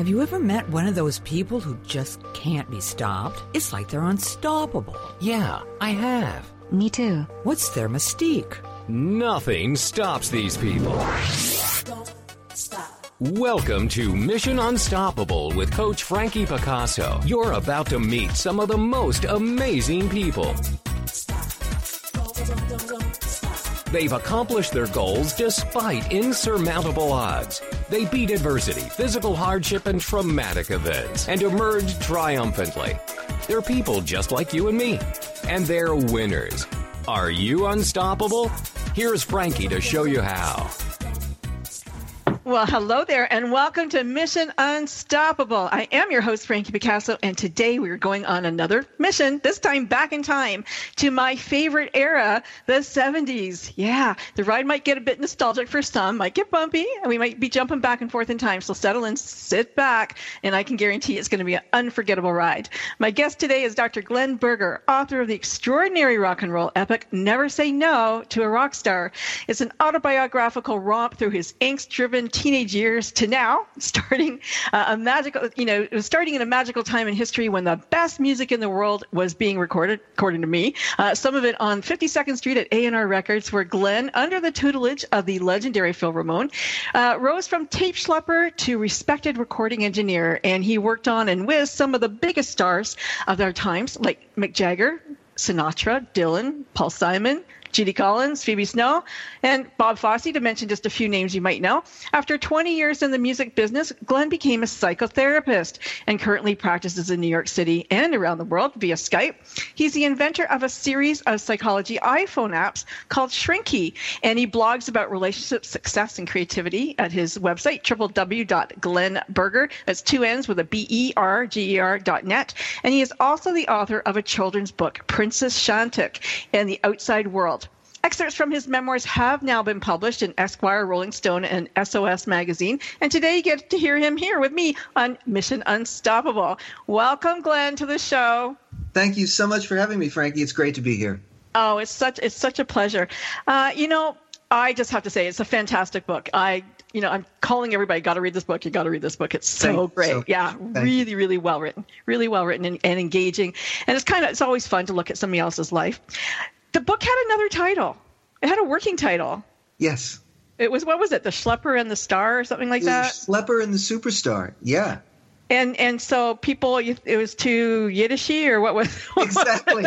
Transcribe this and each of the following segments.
Have you ever met one of those people who just can't be stopped? It's like they're unstoppable. Yeah, I have. Me too. What's their mystique? Nothing stops these people. Welcome to Mission Unstoppable with Coach Frankie Picasso. You're about to meet some of the most amazing people. They've accomplished their goals despite insurmountable odds. They beat adversity, physical hardship, and traumatic events and emerged triumphantly. They're people just like you and me, and they're winners. Are you unstoppable? Here's Frankie to show you how. Well, hello there, and welcome to Mission Unstoppable. I am your host, Frankie Picasso, and today we are going on another mission, this time back in time to my favorite era, the 70s. Yeah, the ride might get a bit nostalgic for some, might get bumpy, and we might be jumping back and forth in time. So settle in, sit back, and I can guarantee it's going to be an unforgettable ride. My guest today is Dr. Glenn Berger, author of the extraordinary rock and roll epic Never Say No to a Rock Star. It's an autobiographical romp through his angst driven teenage years to now, starting uh, a magical, you know, it was starting in a magical time in history when the best music in the world was being recorded, according to me. Uh, some of it on 52nd Street at A&R Records, where Glenn, under the tutelage of the legendary Phil Ramone, uh, rose from tape schlepper to respected recording engineer, and he worked on and with some of the biggest stars of their times, like Mick Jagger, Sinatra, Dylan, Paul Simon, Judy Collins, Phoebe Snow, and Bob Fosse, to mention just a few names you might know. After 20 years in the music business, Glenn became a psychotherapist and currently practices in New York City and around the world via Skype. He's the inventor of a series of psychology iPhone apps called Shrinky, and he blogs about relationship success and creativity at his website, www.glennberger, that's two N's with a B-E-R-G-E-R dot net. And he is also the author of a children's book, Princess Shantuk and the Outside World. Excerpts from his memoirs have now been published in Esquire, Rolling Stone, and SOS Magazine. And today you get to hear him here with me on Mission Unstoppable. Welcome, Glenn, to the show. Thank you so much for having me, Frankie. It's great to be here. Oh, it's such it's such a pleasure. Uh, you know, I just have to say it's a fantastic book. I you know, I'm calling everybody, got to read this book. You got to read this book. It's so Thank great. so yeah, really, really well written, really well written and, and engaging. And it's kind of, it's always fun to look at somebody else's life. The book had another title. It had a working title. Yes. It was what was it? The Schlepper and the Star or something like The that. Schlepper and the Superstar. Yeah. And and so people, it was too Yiddishy or what was? Exactly.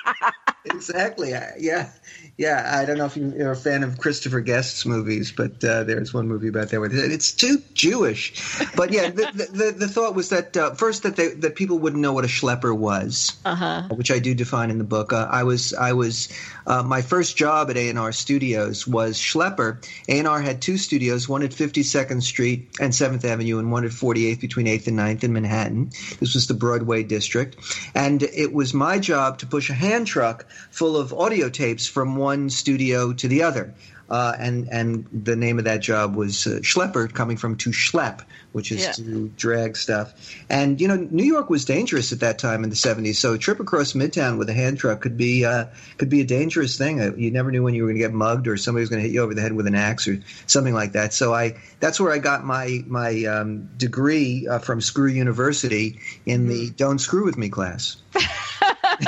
exactly. Yeah. Yeah. I don't know if you're a fan of Christopher Guest's movies, but uh, there's one movie about that. Where it's too Jewish. But yeah, the, the, the, thought was that uh, first that they, that people wouldn't know what a schlepper was, Uh-huh. which I do define in the book. Uh, I was I was uh, my first job at A&R Studios was schlepper. A&R had two studios, one at 52nd Street and 7th Avenue, and one at 48th between 8th and 9th in Manhattan. This was the Broadway district, and it was my job to push a hand truck full of audio tapes from one studio to the other. Uh, and and the name of that job was uh, schlepper, coming from to schlep, which is Yeah. to drag stuff. And you know, New York was dangerous at that time in the '70s. So a trip across Midtown with a hand truck could be uh, could be a dangerous thing. Uh, You never knew when you were going to get mugged or somebody was going to hit you over the head with an axe or something like that. So I that's where I got my my um, degree uh, from Screw University in the "Don't Screw with Me" class.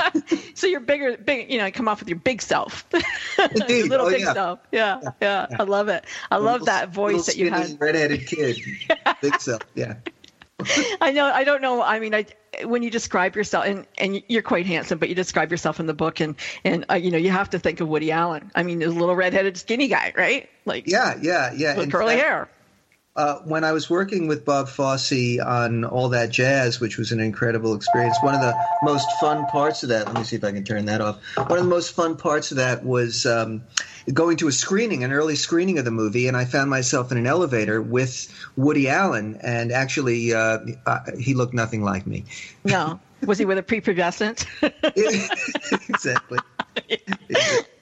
so you're bigger, big. You know, come off with your big self, your little Oh, big yeah. self. Yeah, yeah, I love it. I love that voice that you had. redheaded kid, big self. Yeah. I know. I don't know. I mean, I when you describe yourself, and and you're quite handsome, but you describe yourself in the book, and and uh, you know, you have to think of Woody Allen. I mean, the little redheaded skinny guy, right? Like Yeah, yeah, yeah. with In curly fact, hair. Uh, when I was working with Bob Fosse on All That Jazz, which was an incredible experience, one of the most fun parts of that, let me see if I can turn that off. One of the most fun parts of that was um, going to a screening, an early screening of the movie, and I found myself in an elevator with Woody Allen, and actually, uh, uh, he looked nothing like me. No, was he with a prepubescent? exactly.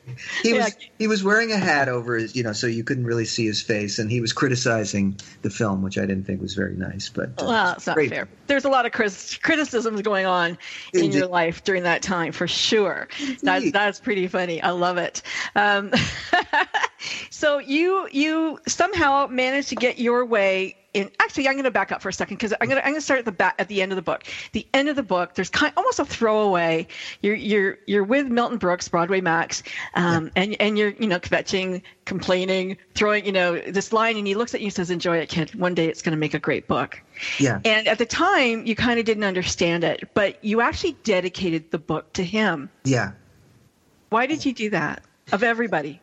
He Yeah. was he was wearing a hat over his, you know, so you couldn't really see his face, and he was criticizing the film, which I didn't think was very nice. But uh, well, it's not great. fair. There's a lot of cris- criticisms going on in Indeed. your life during that time, for sure. That's that's pretty funny. I love it. Um, So you you somehow managed to get your way in. Actually i'm going to back up for a second because i'm going to i'm going to start at the back at the end of the book. The end of the book there's kind almost a throwaway. You're you're you're with milton brooks broadway max um, yeah. and and you're you know kvetching complaining throwing you know this line and he looks at you and says enjoy it kid. One day it's going to make a great book. Yeah. And at the time you kind of didn't understand it but you actually dedicated the book to him. Yeah. Why did you do that? Of everybody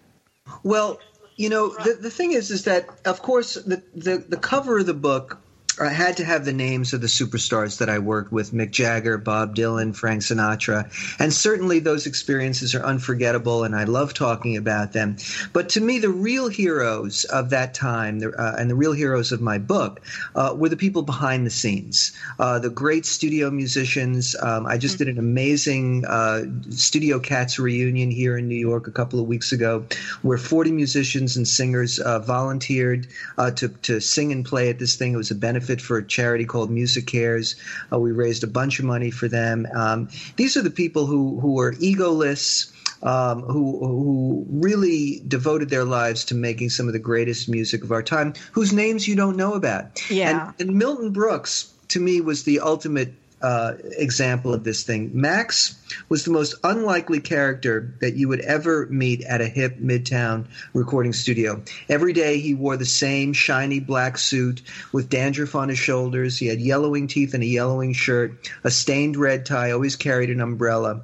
well you know, the, the thing is, is that of course the, the, the cover of the book I had to have the names of the superstars that I worked with Mick Jagger, Bob Dylan, Frank Sinatra. And certainly those experiences are unforgettable and I love talking about them. But to me, the real heroes of that time uh, and the real heroes of my book uh, were the people behind the scenes, uh, the great studio musicians. Um, I just did an amazing uh, Studio Cats reunion here in New York a couple of weeks ago where 40 musicians and singers uh, volunteered uh, to, to sing and play at this thing. It was a benefit for a charity called MusiCares. Uh, we raised a bunch of money for them. Um, these are the people who who are egoless. Um, who who really devoted their lives to making some of the greatest music of our time, whose names you don't know about. Yeah. And, and Milton Brooks, to me, was the ultimate uh, example of this thing. Max was the most unlikely character that you would ever meet at a hip midtown recording studio. Every day he wore the same shiny black suit with dandruff on his shoulders. He had yellowing teeth and a yellowing shirt, a stained red tie, always carried an umbrella.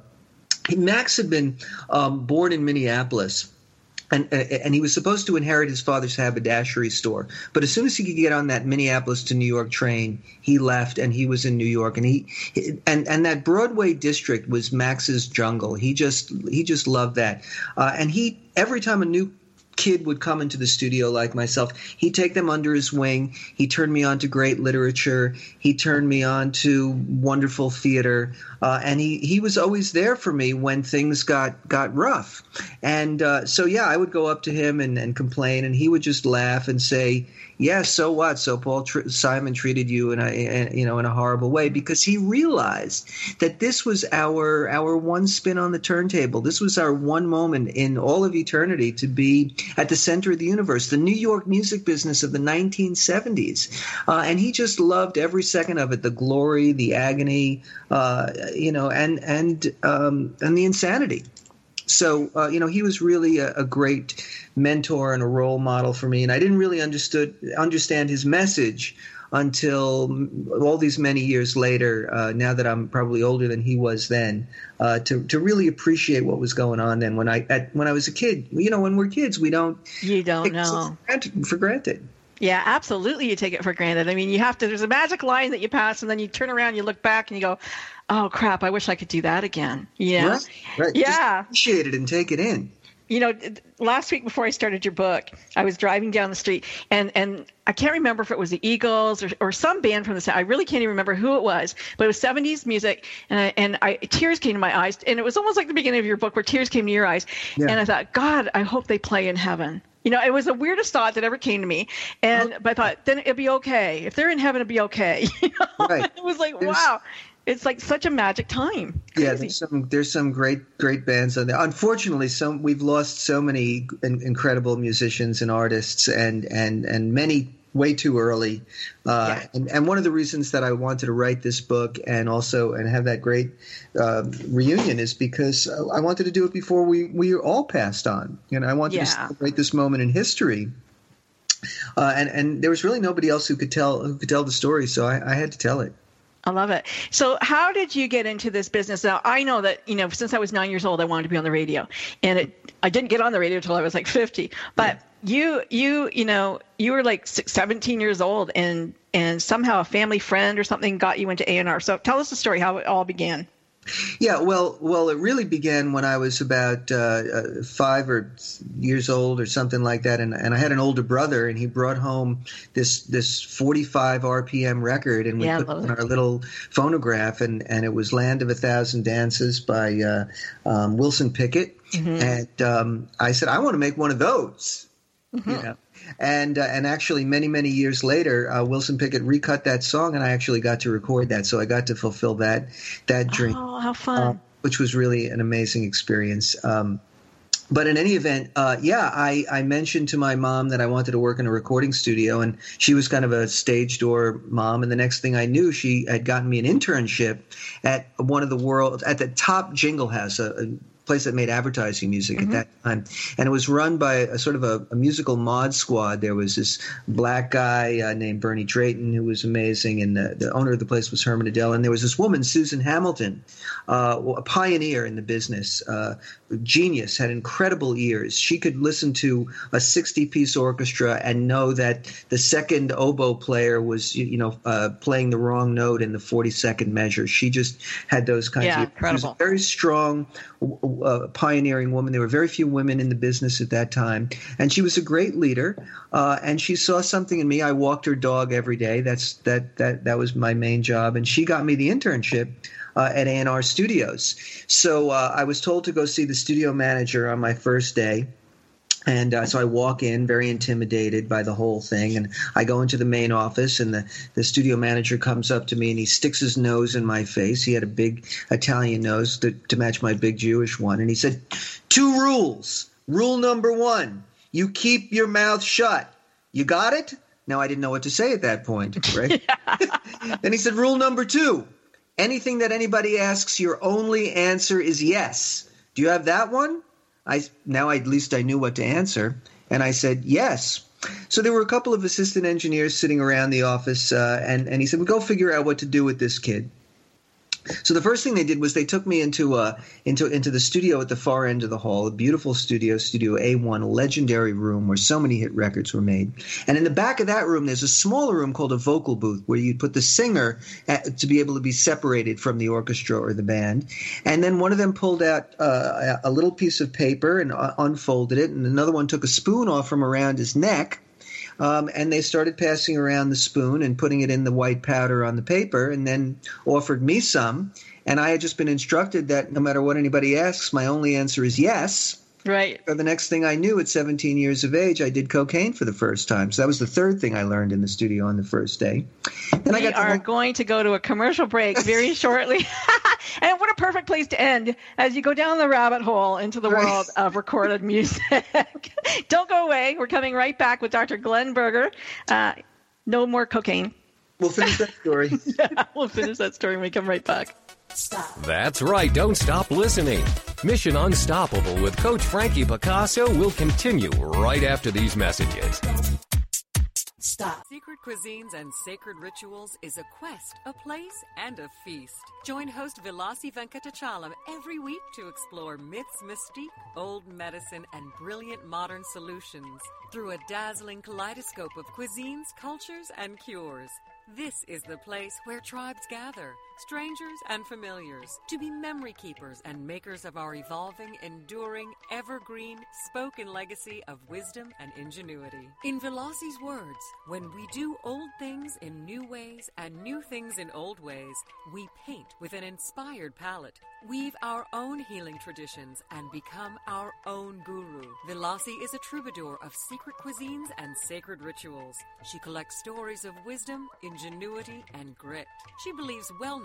Max had been um, born in Minneapolis and and he was supposed to inherit his father's haberdashery store. But as soon as he could get on that Minneapolis to New York train, he left and he was in New York. And he and and that Broadway district was Max's jungle. He just he just loved that. Uh, and he every time a new kid would come into the studio like myself, he'd take them under his wing. He turned me on to great literature. He turned me on to wonderful theater, uh, and he he was always there for me when things got got rough. And uh, so yeah, I would go up to him and, and complain, and he would just laugh and say, yeah, so what? So Paul tr- Simon treated you in a, you know in a horrible way because he realized that this was our our one spin on the turntable. This was our one moment in all of eternity to be at the center of the universe, the New York music business of the 1970s, uh, and he just loved every second of it, the glory, the agony, uh, you know, and and um, and the insanity. So uh, you know, he was really a, a, great mentor and a role model for me, and I didn't really understood understand his message until all these many years later. Uh, now that I'm probably older than he was then, uh, to to really appreciate what was going on then. When I at, when I was a kid, you know, when we're kids, we don't you don't know for granted. For granted. Yeah, absolutely. You take it for granted. I mean, you have to. There's a magic line that you pass, and then you turn around, you look back, and you go, "Oh crap! I wish I could do that again." Yeah, right. right. Yeah, Just appreciate it and take it in. You know, last week before I started your book, I was driving down the street, and and I can't remember if it was the Eagles or, or some band from the South. I really can't even remember who it was, but it was 70s music, and I, and I tears came to my eyes, and it was almost like the beginning of your book where tears came to your eyes, yeah. and I thought, God, I hope they play in heaven. You know, it was the weirdest thought that ever came to me. And but I thought, then it'll be okay. If they're in heaven, it'll be okay. You know? Right. it was like, there's, wow. It's like such a magic time. Crazy. Yeah, there's some there's some great great bands on there. Unfortunately, some we've lost so many incredible musicians and artists, and and and many way too early. Uh, yeah. and, and one of the reasons that I wanted to write this book and also and have that great uh, reunion is because I wanted to do it before we, we all passed on. You know, I wanted yeah. to celebrate this moment in history. Uh, and and there was really nobody else who could tell who could tell the story, so I, I had to tell it. I love it. So, how did you get into this business? Now, I know that you know since I was nine years old, I wanted to be on the radio, and it, I didn't get on the radio until I was like fifty. But yeah. you, you, you know, you were like 17 years old, and and somehow a family friend or something got you into A and R. So, tell us the story how it all began. Yeah, well, well, it really began when I was about uh, uh, five or years old or something like that, and, and I had an older brother, and he brought home this this 45 RPM record, and we yeah, put it on our little phonograph, and, and it was "Land of a Thousand Dances" by uh, um, Wilson Pickett, mm-hmm. and um, I said I want to make one of those, mm-hmm. you know and uh, and actually many many years later, uh, Wilson Pickett recut that song, and I actually got to record that, so I got to fulfill that that dream. Oh, how fun! Uh, which was really an amazing experience. Um, but in any event, uh, yeah, I, I mentioned to my mom that I wanted to work in a recording studio, and she was kind of a stage door mom. And the next thing I knew, she had gotten me an internship at one of the world at the top jingle house, a, a place that made advertising music mm-hmm. at that time, and it was run by a sort of a, a musical mod squad. There was this black guy uh, named Bernie Drayton who was amazing, and the, the owner of the place was Herman Edel, and there was this woman Susan Hamilton, uh, a pioneer in the business, uh, genius, had incredible ears. She could listen to a 60 piece orchestra and know that the second oboe player was, you know, uh, playing the wrong note in the 42nd measure. She just had those kinds yeah, of incredible. very strong, uh, pioneering woman. There were very few women in the business at that time. And she was a great leader. Uh, and she saw something in me. I walked her dog every day. That's that that that was my main job. And she got me the internship uh, at A&R Studios. So uh, I was told to go see the studio manager on my first day. And uh, so I walk in, very intimidated by the whole thing, and I go into the main office, and the, the studio manager comes up to me and he sticks his nose in my face. He had a big Italian nose to, to match my big Jewish one, and he said, Two rules. Rule number one you keep your mouth shut. You got it? Now I didn't know what to say at that point, right? then he said, Rule number two anything that anybody asks, your only answer is yes. Do you have that one? I now at least I knew what to answer, and I said yes. So there were a couple of assistant engineers sitting around the office, uh, and and he said, "Well, go figure out what to do with this kid." So the first thing they did was they took me into uh, into into the studio at the far end of the hall, a beautiful studio, Studio A1, a legendary room where so many hit records were made. And in the back of that room, there's a smaller room called a vocal booth where you put the singer at, to be able to be separated from the orchestra or the band. And then one of them pulled out uh, a little piece of paper and uh, unfolded it, and another one took a spoon off from around his neck um, and they started passing around the spoon and putting it in the white powder on the paper, and then offered me some. And I had just been instructed that no matter what anybody asks, my only answer is yes. Right. So the next thing I knew, at 17 years of age, I did cocaine for the first time. So that was the third thing I learned in the studio on the first day. Then we I got are going to go to a commercial break very shortly. and what a perfect place to end as you go down the rabbit hole into the right. world of recorded music. Don't go away. We're coming right back with Dr. Glenn Berger. Uh, no more cocaine. We'll finish that story. yeah, we'll finish that story when we come right back. That's right. Don't stop listening. Mission Unstoppable with Coach Frankie Picasso will continue right after these messages. Stop. Secret Cuisines and Sacred Rituals is a quest, a place, and a feast. Join host Vilasi Venkatachalam every week to explore myths, mystique, old medicine, and brilliant modern solutions through a dazzling kaleidoscope of cuisines, cultures, and cures. This is the place where tribes gather, strangers and familiars, to be memory keepers and makers of our evolving, enduring, evergreen, spoken legacy of wisdom and ingenuity. In Velasi's words, when we do old things in new ways and new things in old ways, we paint with an inspired palette, weave our own healing traditions, and become our own guru. Velasi is a troubadour of secret cuisines and sacred rituals. She collects stories of wisdom, ingenuity, and grit. She believes wellness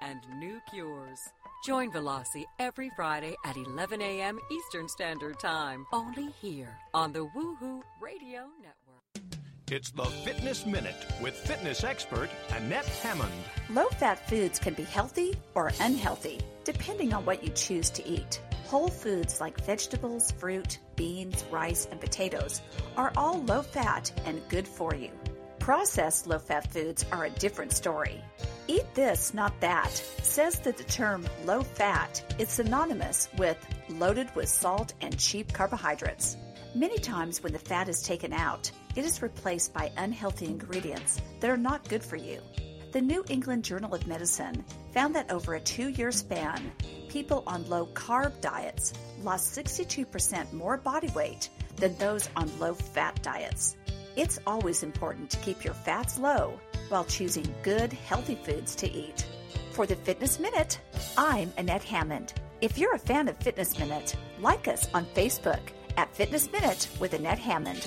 and new cures. Join Velasi every Friday at 11 a.m. Eastern Standard Time, only here on the Woohoo Radio Network. It's the Fitness Minute with fitness expert Annette Hammond. Low fat foods can be healthy or unhealthy, depending on what you choose to eat. Whole foods like vegetables, fruit, beans, rice, and potatoes are all low fat and good for you. Processed low fat foods are a different story. Eat this, not that says that the term low fat is synonymous with loaded with salt and cheap carbohydrates. Many times when the fat is taken out, it is replaced by unhealthy ingredients that are not good for you. The New England Journal of Medicine found that over a two year span, people on low carb diets lost 62% more body weight than those on low fat diets. It's always important to keep your fats low while choosing good, healthy foods to eat. For the Fitness Minute, I'm Annette Hammond. If you're a fan of Fitness Minute, like us on Facebook at Fitness Minute with Annette Hammond.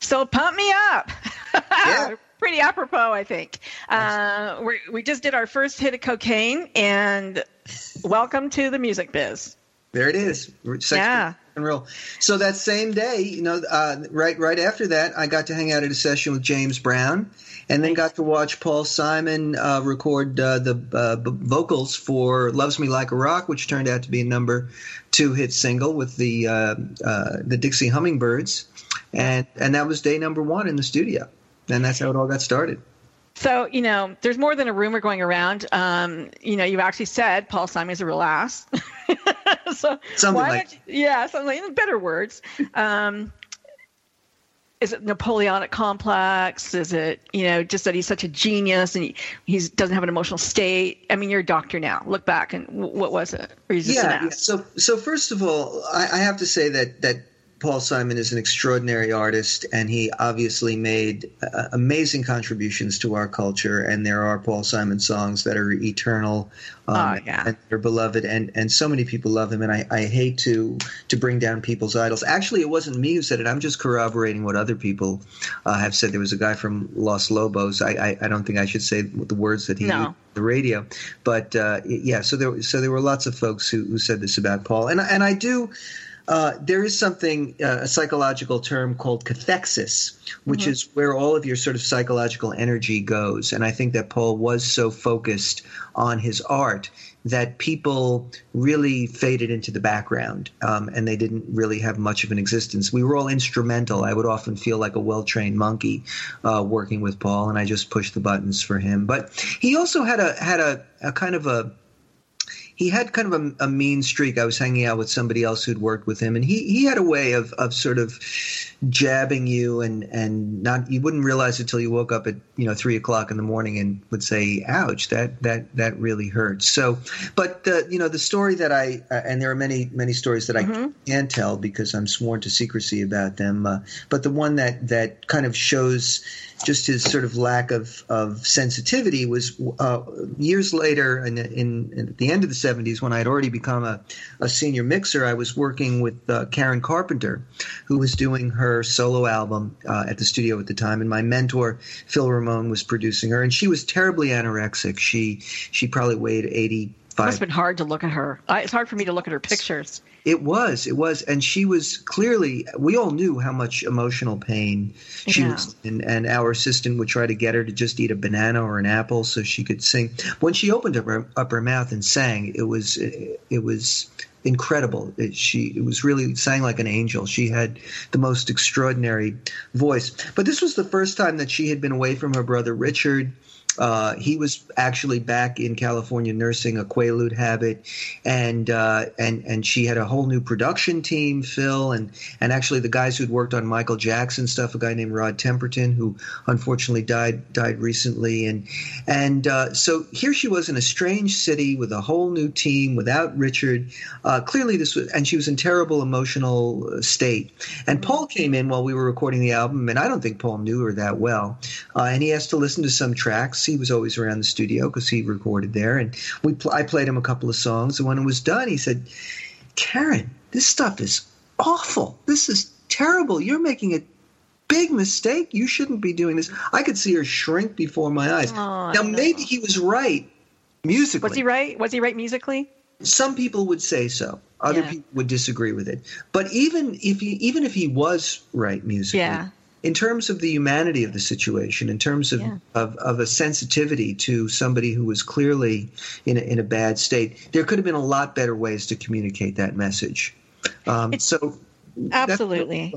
So pump me up. Yeah. Pretty apropos, I think. Uh, we we just did our first hit of cocaine, and welcome to the music biz. There it is. Sex Yeah. and roll. So that same day, you know, uh, right right after that, I got to hang out at a session with James Brown, and then got to watch Paul Simon uh, record uh, the uh, b- vocals for "Loves Me Like a Rock," which turned out to be a number two hit single with the uh, uh, the Dixie Hummingbirds, and and that was day number one in the studio, and that's how it all got started. So, you know, there's more than a rumor going around. Um, you know, you actually said Paul Simon's a real ass. so Something like- you, yeah, something like in better words. Um, is it Napoleonic complex? Is it, you know, just that he's such a genius and he he's, doesn't have an emotional state? I mean, you're a doctor now. Look back and w- what was it? Or he's just an yeah, yeah. So, so first of all, I, I have to say that that Paul Simon is an extraordinary artist, and he obviously made uh, amazing contributions to our culture. And there are Paul Simon songs that are eternal, um, Oh, yeah. and they're beloved, and and so many people love him. And I, I hate to to bring down people's idols. Actually, it wasn't me who said it. I'm just corroborating what other people uh, have said. There was a guy from Los Lobos. I, I, I don't think I should say the words that he No. used the radio. But uh, yeah, so there so there were lots of folks who, who said this about Paul, and and I do. Uh, there is something uh, a psychological term called cathexis, which is where all of your sort of psychological energy goes, and I think that Paul was so focused on his art that people really faded into the background, um, and they didn't really have much of an existence. We were all instrumental. I would often feel like a well-trained monkey uh, working with Paul, and I just pushed the buttons for him. But he also had a had a, a kind of a he had kind of a, a mean streak. I was hanging out with somebody else who'd worked with him, and he, he had a way of, of sort of jabbing you and, and not you wouldn't realize it till you woke up at you know three o'clock in the morning and would say, "Ouch, that that that really hurts." So, but the you know the story that I uh, and there are many many stories that I can't tell because I'm sworn to secrecy about them. Uh, but the one that that kind of shows just his sort of lack of, of sensitivity was uh, years later in, in, in the end of the 70s when I had already become a, a senior mixer I was working with uh, Karen Carpenter who was doing her solo album uh, at the studio at the time. And my mentor Phil Ramone was producing her. And she was terribly anorexic. She she probably weighed 85 It must have been hard to look at her. I, it's hard for me to look at her pictures. it was, it was, and she was clearly. We all knew how much emotional pain she Yeah. was in, and our assistant would try to get her to just eat a banana or an apple so she could sing. When she opened up her, up her mouth and sang, it was, it was incredible. It, she, it was really sang like an angel. She had the most extraordinary voice. But this was the first time that she had been away from her brother Richard. Uh, he was actually back in California nursing a Quaalude habit, and uh, and and she had a whole new production team, Phil, and and actually the guys who'd worked on Michael Jackson stuff, a guy named Rod Temperton, who unfortunately died died recently, and and uh, so here she was in a strange city with a whole new team without Richard. Uh, clearly, this was, and she was in terrible emotional state. And Paul came in while we were recording the album, and I don't think Paul knew her that well, uh, and he asked to listen to some tracks. He was always around the studio because he recorded there, and we pl- I played him a couple of songs. And when it was done, he said, "Karen, this stuff is awful. This is terrible. You're making a big mistake. You shouldn't be doing this." I could see her shrink before my eyes. Oh, now no. maybe he was right musically. Was he right? Was he right musically? Some people would say so. Other Yeah. people would disagree with it. But even if he even if he was right musically, Yeah. In terms of the humanity of the situation, in terms of, Yeah. of, of a sensitivity to somebody who was clearly in a, in a bad state, there could have been a lot better ways to communicate that message. Um, so Absolutely.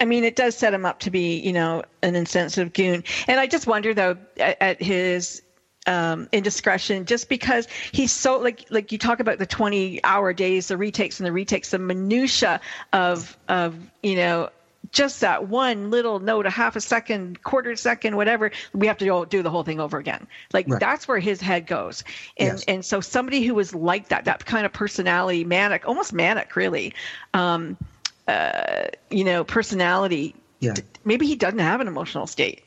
I mean, it does set him up to be, you know, an insensitive goon. And I just wonder, though, at, at his um, indiscretion just because he's so like like you talk about the 20 hour days the retakes and the retakes the minutia of of you know just that one little note a half a second quarter second whatever we have to do the whole thing over again like right. that's where his head goes and yes. and so somebody who was like that that kind of personality manic almost manic really um uh you know personality yeah. maybe he doesn't have an emotional state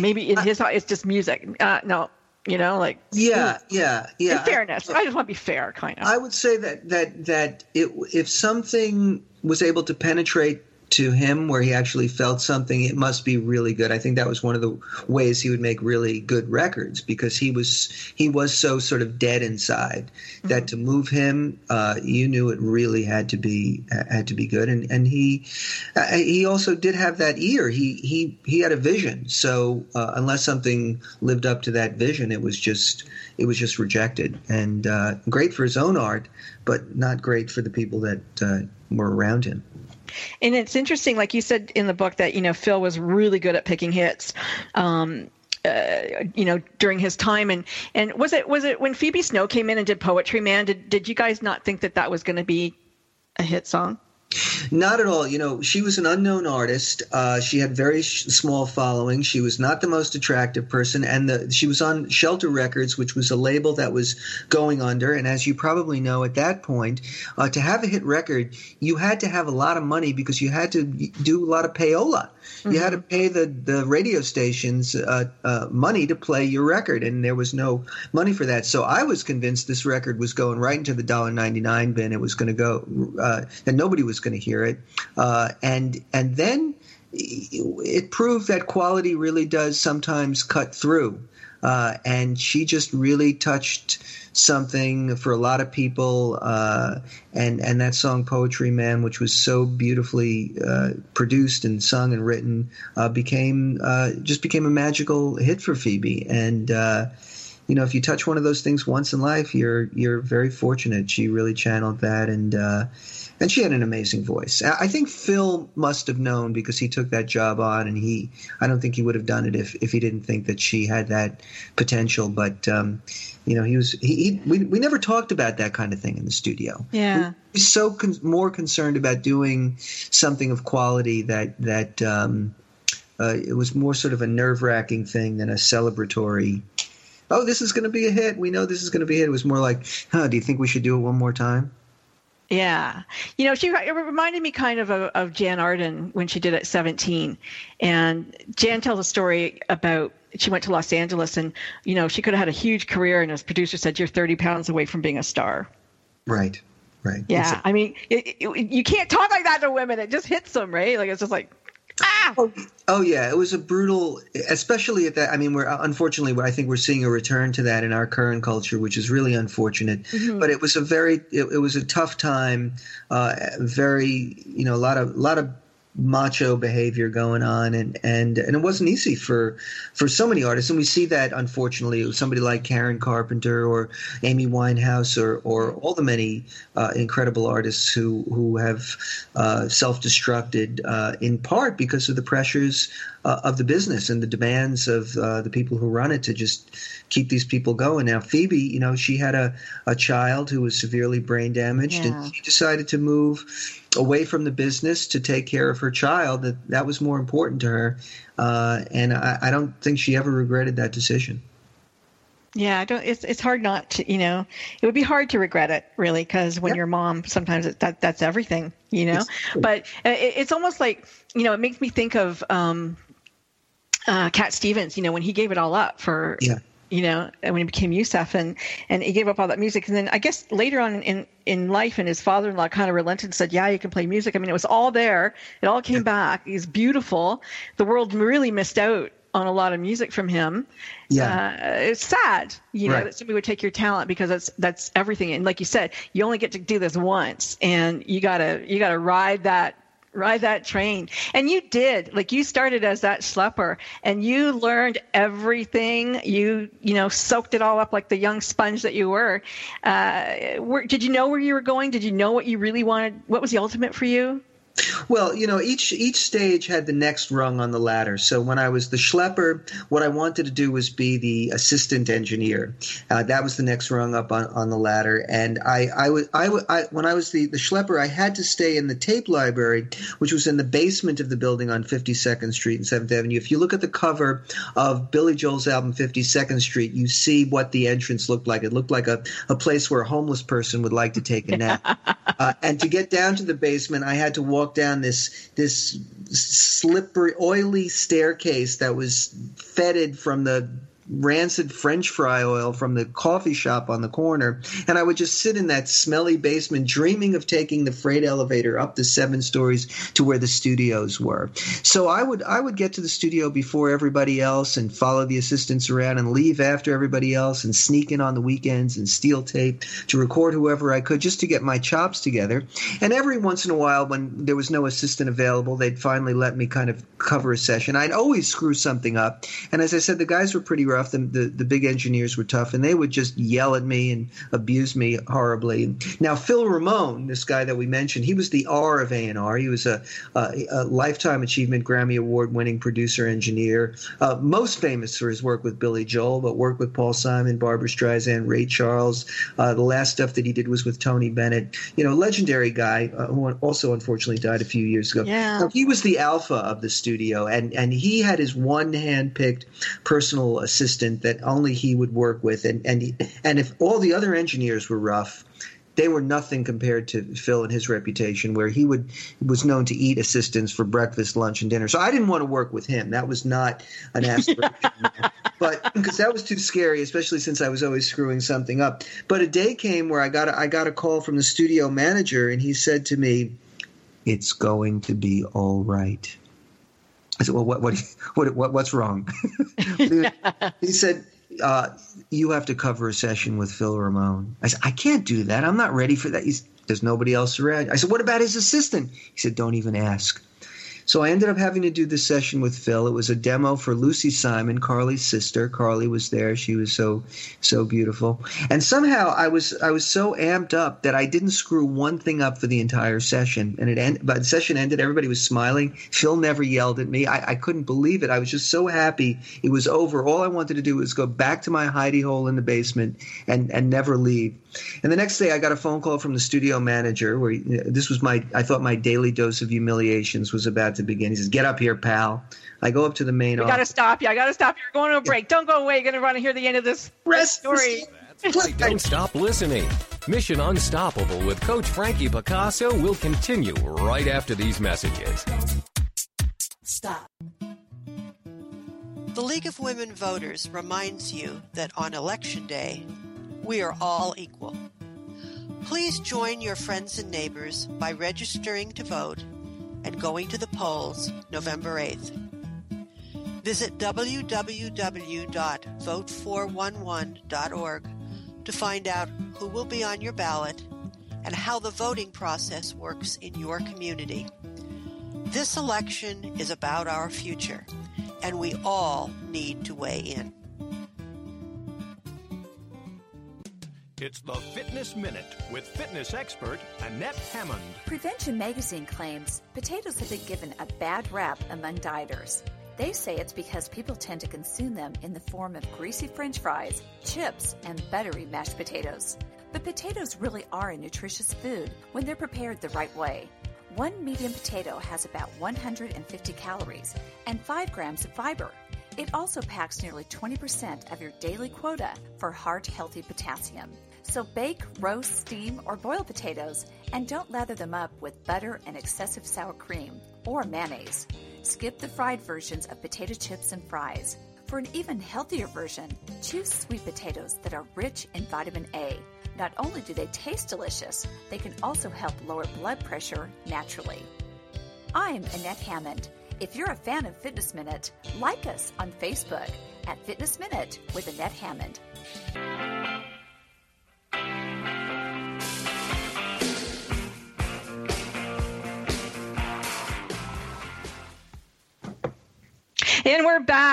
Maybe in his it's just music. Uh, no, you know, like yeah, yeah, yeah. In fairness, I, I, just want to be fair, kind of. I would say that that that it, if something was able to penetrate to him where he actually felt something, it must be really good. I think that was one of the ways he would make really good records because he was he was so sort of dead inside mm-hmm. that to move him, uh, you knew it really had to be had to be good. And and he uh, he also did have that ear. He he he had a vision. So uh, unless something lived up to that vision, it was just it was just rejected. And uh, great for his own art, but not great for the people that uh, were around him. And it's interesting, like you said in the book, that you know Phil was really good at picking hits. Um, uh, you know, during his time, and and was it was it when Phoebe Snow came in and did Poetry Man? Did did you guys not think that that was going to be a hit song? Not at all. You know, she was an unknown artist. Uh, she had very sh- small following. She was not the most attractive person, and the, she was on Shelter Records, which was a label that was going under. And as you probably know, at that point, uh, to have a hit record, you had to have a lot of money because you had to do a lot of payola. Mm-hmm. You had to mm-hmm. pay the the radio stations uh, uh, money to play your record, and there was no money for that. So I was convinced this record was going right into the dollar ninety nine bin. It was going to go, uh, and nobody was going to hear it. Uh, and and then it proved that quality really does sometimes cut through. Uh, and she just really touched something for a lot of people. Uh, and and that song "Poetry Man," which was so beautifully uh, produced and sung and written, uh, became uh, just became a magical hit for Phoebe. And uh, you know, if you touch one of those things once in life, you're you're very fortunate. She really channeled that and and she had an amazing voice. I think Phil must have known because he took that job on, and he I don't think he would have done it if, if he didn't think that she had that potential. But um, you know, he was he, he, we we never talked about that kind of thing in the studio. Yeah, he's so con- more concerned about doing something of quality that that um, uh, it was more sort of a nerve wracking thing than a celebratory. Oh, this is going to be a hit. We know this is going to be a hit. It was more like, huh? Do you think we should do it one more time? Yeah, you know, she it reminded me kind of, of of Jann Arden when she did it at 17, and Jann tells a story about she went to Los Angeles and you know she could have had a huge career, and as producer said, you're 30 pounds away from being a star. Right. Right. Yeah, I mean, it, it, you can't talk like that to women. It just hits them, right? Like it's just like, ah. Oh, oh, yeah, it was a brutal, especially at that. I mean, we're unfortunately, I think we're seeing a return to that in our current culture, which is really unfortunate. Mm-hmm. But it was a very, it, it was a tough time. Uh, very, you know, a lot of, a lot of macho behavior going on and and and it wasn't easy for for so many artists. And we see that unfortunately with somebody like Karen Carpenter or Amy Winehouse or or all the many uh, incredible artists who who have uh, self-destructed uh, in part because of the pressures uh, of the business and the demands of uh, the people who run it to just keep these people going. Now, Phoebe, you know, she had a, a child who was severely brain damaged, yeah. and she decided to move away from the business to take care of her child. That that was more important to her, uh, and I, I don't think she ever regretted that decision. Yeah, I don't. It's it's hard not to. You know, it would be hard to regret it, really, because when yep. you're mom, sometimes it, that that's everything. You know, but it, it's almost like you know, it makes me think of. Um, uh, Cat Stevens, you know, when he gave it all up for, yeah. You know, when he became Yusuf and, and he gave up all that music. And then I guess later on in, in life and his father-in-law kind of relented and said, yeah, you can play music. I mean, it was all there. It all came back. He's beautiful. The world really missed out on a lot of music from him. Yeah, uh, it's sad, you know, right. that somebody would take your talent because that's that's everything. And like you said, you only get to do this once, and you gotta you gotta ride that ride that train. And you did. Like you started as that schlepper and you learned everything. You, you know, soaked it all up like the young sponge that you were. Uh, were did you know where you were going? Did you know what you really wanted? What was the ultimate for you? Well, you know, each each stage had the next rung on the ladder. So when I was the schlepper, what I wanted to do was be the assistant engineer. Uh, that was the next rung up on, on the ladder. And I, I was, I, I, when I was the, the schlepper, I had to stay in the tape library, which was in the basement of the building on 52nd Street and 7th Avenue. If you look at the cover of Billy Joel's album 52nd Street, you see what the entrance looked like. It looked like a, a place where a homeless person would like to take a nap. uh, and to get down to the basement, I had to walk down this this slippery, oily staircase that was fetid from the rancid French fry oil from the coffee shop on the corner. And I would just sit in that smelly basement dreaming of taking the freight elevator up the seven stories to where the studios were. So I would I would get to the studio before everybody else and follow the assistants around and leave after everybody else and sneak in on the weekends and steal tape to record whoever I could just to get my chops together. And every once in a while when there was no assistant available, they'd finally let me kind of cover a session. I'd always screw something up. And as I said, the guys were pretty rough. The, the, the big engineers were tough, and they would just yell at me and abuse me horribly. Now, Phil Ramone, this guy that we mentioned, he was the R of A&R. He was a, a, a lifetime achievement Grammy Award winning producer engineer, uh, most famous for his work with Billy Joel, but worked with Paul Simon, Barbra Streisand, Ray Charles. Uh, the last stuff that he did was with Tony Bennett. You know, legendary guy uh, who also unfortunately died a few years ago. Yeah. Now, he was the alpha of the studio, and and he had his one hand picked personal assistant that only he would work with, and and he, and if all the other engineers were rough. They were nothing compared to Phil and his reputation, where he would was known to eat assistants for breakfast, lunch, and dinner. So I didn't want to work with him. That was not an aspiration, but because that was too scary, especially since I was always screwing something up. But a day came where I got a, I got a call from the studio manager, and he said to me, "It's going to be all right." I said, "Well, what what what, what what's wrong?" he said, uh, "You have to cover a session with Phil Ramone." I said, "I can't do that. I'm not ready for that." He's, There's nobody else around. I said, "What about his assistant?" He said, "Don't even ask." So I ended up having to do this session with Phil. It was a demo for Lucy Simon, Carly's sister. Carly was there. She was so so beautiful. And somehow I was I was so amped up that I didn't screw one thing up for the entire session. And it ended. But the session ended. Everybody was smiling. Phil never yelled at me. I, I couldn't believe it. I was just so happy it was over. All I wanted to do was go back to my hidey hole in the basement and and never leave. And the next day, I got a phone call from the studio manager where he, this was my, I thought my daily dose of humiliations was about to begin. He says, Get up here, pal. I go up to the main I got to stop you. I got to stop you. You're going to a break. Don't go away. You're going to run and hear the end of this Rest the story. Don't stop listening. Mission Unstoppable with Coach Frankie Picasso will continue right after these messages. Stop. The League of Women Voters reminds you that on Election Day, we are all equal. Please join your friends and neighbors by registering to vote and going to the polls November 8th. Visit www.vote411.org to find out who will be on your ballot and how the voting process works in your community. This election is about our future, and we all need to weigh in. It's the Fitness Minute with fitness expert Annette Hammond. Prevention Magazine claims potatoes have been given a bad rap among dieters. They say it's because people tend to consume them in the form of greasy french fries, chips, and buttery mashed potatoes. But potatoes really are a nutritious food when they're prepared the right way. One medium potato has about 150 calories and 5 grams of fiber. It also packs nearly 20% of your daily quota for heart healthy potassium. So bake, roast, steam, or boil potatoes and don't lather them up with butter and excessive sour cream or mayonnaise. Skip the fried versions of potato chips and fries. For an even healthier version, choose sweet potatoes that are rich in vitamin A. Not only do they taste delicious, they can also help lower blood pressure naturally. I'm Annette Hammond. If you're a fan of Fitness Minute, like us on Facebook at Fitness Minute with Annette Hammond.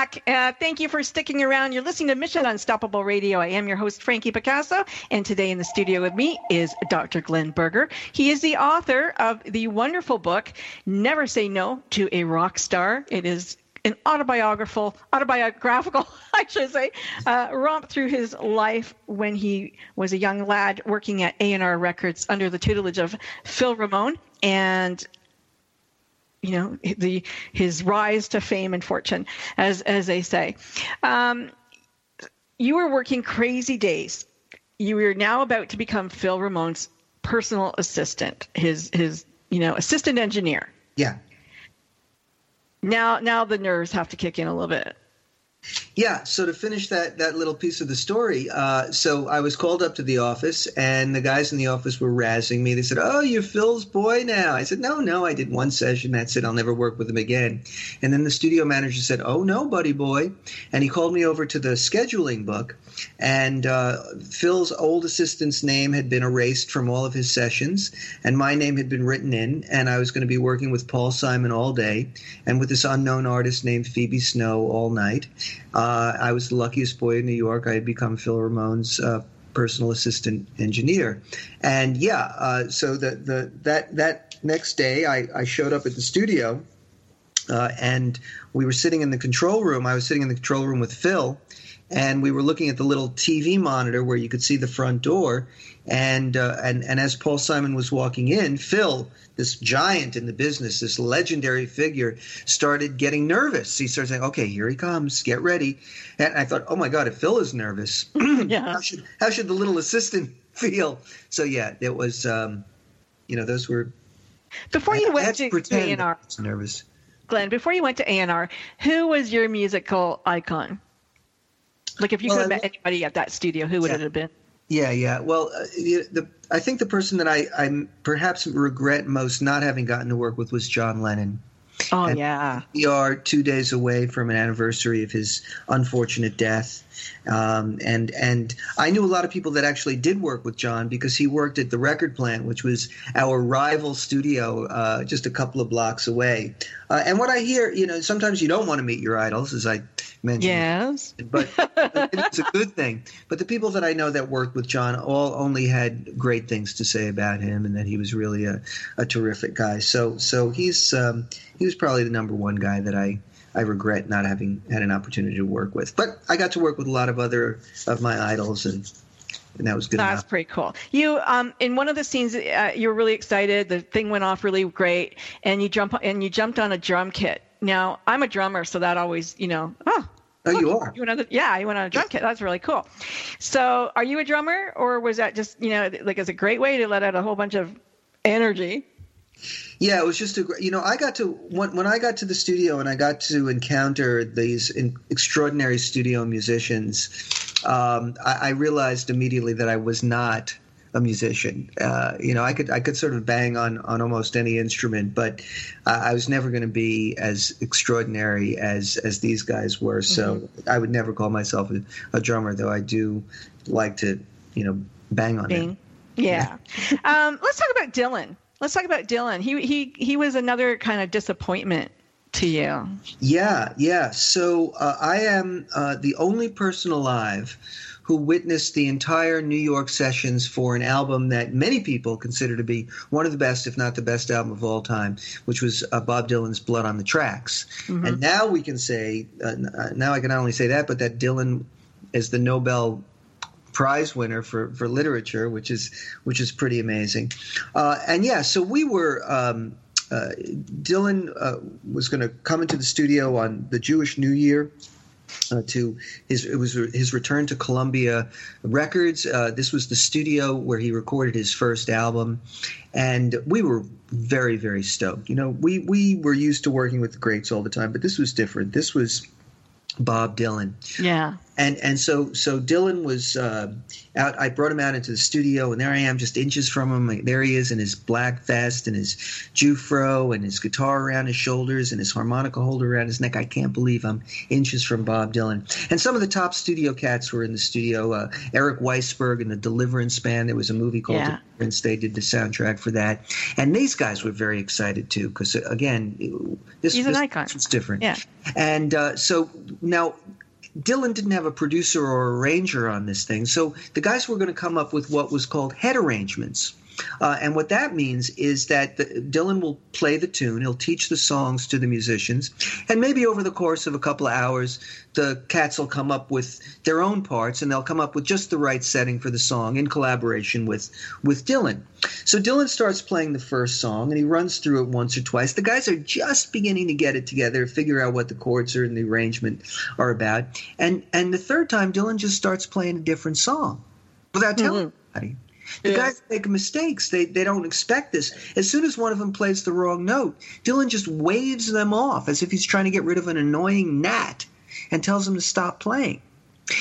Back. Uh, thank you for sticking around. You're listening to Mission Unstoppable Radio. I am your host, Frankie Picasso, and today in the studio with me is Dr. Glenn Berger. He is the author of the wonderful book, Never Say No to a Rock Star. It is an autobiographical, autobiographical, I should say, uh, romp through his life when he was a young lad working at A&R Records under the tutelage of Phil Ramone and you know the his rise to fame and fortune, as as they say. Um, you were working crazy days. You are now about to become Phil Ramone's personal assistant, his his you know assistant engineer. Yeah. Now now the nerves have to kick in a little bit. Yeah. So to finish that that little piece of the story, uh, so I was called up to the office, and the guys in the office were razzing me. They said, "Oh, you're Phil's boy now." I said, "No, no, I did one session. That's it. I'll never work with him again." And then the studio manager said, "Oh no, buddy boy," and he called me over to the scheduling book, and uh, Phil's old assistant's name had been erased from all of his sessions, and my name had been written in, and I was going to be working with Paul Simon all day, and with this unknown artist named Phoebe Snow all night. Uh, I was the luckiest boy in New York. I had become Phil Ramone's uh, personal assistant engineer, and yeah, uh, so the the that that next day I, I showed up at the studio, uh, and we were sitting in the control room. I was sitting in the control room with Phil, and we were looking at the little TV monitor where you could see the front door, and uh, and and as Paul Simon was walking in, Phil this giant in the business, this legendary figure, started getting nervous. He started saying, "Okay, here he comes. Get ready." And I thought, "Oh my God, if Phil is nervous, yeah. how should how should the little assistant feel?" So yeah, it was. Um, you know, those were. Before you I went had to, pretend A&R, was nervous. Glenn, before you went to A&R, who was your musical icon? Like if you Well, could have met anybody at that studio, who would Yeah. it have been? Yeah, yeah. Well, uh, the, I think the person that I I perhaps regret most not having gotten to work with was John Lennon. Oh And- yeah. We are two days away from an anniversary of his unfortunate death, um, and and I knew a lot of people that actually did work with John because he worked at the record plant, which was our rival studio uh, just a couple of blocks away. Uh, and what I hear, you know, sometimes you don't want to meet your idols, as I mentioned Yes. but it's a good thing. But the people that I know that worked with John all only had great things to say about him, and that he was really a, a terrific guy. So so he's um, he was probably the number one guy that I. I regret not having had an opportunity to work with, but I got to work with a lot of other of my idols, and and that was good That's enough. pretty cool. You, um, in one of the scenes, uh, you were really excited. The thing went off really great, and you jump and you jumped on a drum kit. Now, I'm a drummer, so that always, you know, oh, Oh, you are. You went on the, yeah, you went on a drum kit. That's really cool. So, are you a drummer, or was that just, you know, like as a great way to let out a whole bunch of energy? Yeah, it was just a you know I got to when when I got to the studio and I got to encounter these in, extraordinary studio musicians, um, I, I realized immediately that I was not a musician. Uh, you know, I could I could sort of bang on on almost any instrument, but I, I was never going to be as extraordinary as as these guys were. So I would never call myself a, a drummer, though I do like to you know bang on it. Bing. Yeah. um, let's talk about Dylan. Let's talk about Dylan. He he he was another kind of disappointment to you. Yeah, yeah. So uh, I am uh, the only person alive who witnessed the entire New York sessions for an album that many people consider to be one of the best, if not the best album of all time, which was uh, Bob Dylan's Blood on the Tracks. And now we can say, uh, uh, now I can not only say that, but that Dylan is the Nobel prize winner for, for literature, which is which is pretty amazing. Uh, and yeah, so we were. Um, uh, Dylan uh, was going to come into the studio on the Jewish New Year. Uh, to his it was his return to Columbia Records. Uh, this was the studio where he recorded his first album, and we were very very stoked. You know, we we were used to working with the greats all the time, but this was different. This was Bob Dylan. Yeah. And and so so Dylan was uh, out. I brought him out into the studio, and there I am, just inches from him. There he is in his black vest and his Jufro and his guitar around his shoulders and his harmonica holder around his neck. I can't believe I'm inches from Bob Dylan. And some of the top studio cats were in the studio. Uh, Eric Weissberg and the Deliverance Band. There was a movie called Yeah. Deliverance. They did the soundtrack for that, and these guys were very excited too because again, this He's an icon. was different. Yeah. And uh, so now Dylan didn't have a producer or arranger on this thing, so the guys were going to come up with what was called head arrangements. Uh, and what that means is that the, Dylan will play the tune, he'll teach the songs to the musicians, and maybe over the course of a couple of hours, the cats will come up with their own parts, and they'll come up with just the right setting for the song in collaboration with with Dylan. So Dylan starts playing the first song, and he runs through it once or twice. The guys are just beginning to get it together, figure out what the chords are and the arrangement are about, and and the third time, Dylan just starts playing a different song without telling anybody. The Yeah. guys make mistakes. They they don't expect this. As soon as one of them plays the wrong note, Dylan just waves them off as if he's trying to get rid of an annoying gnat and tells them to stop playing.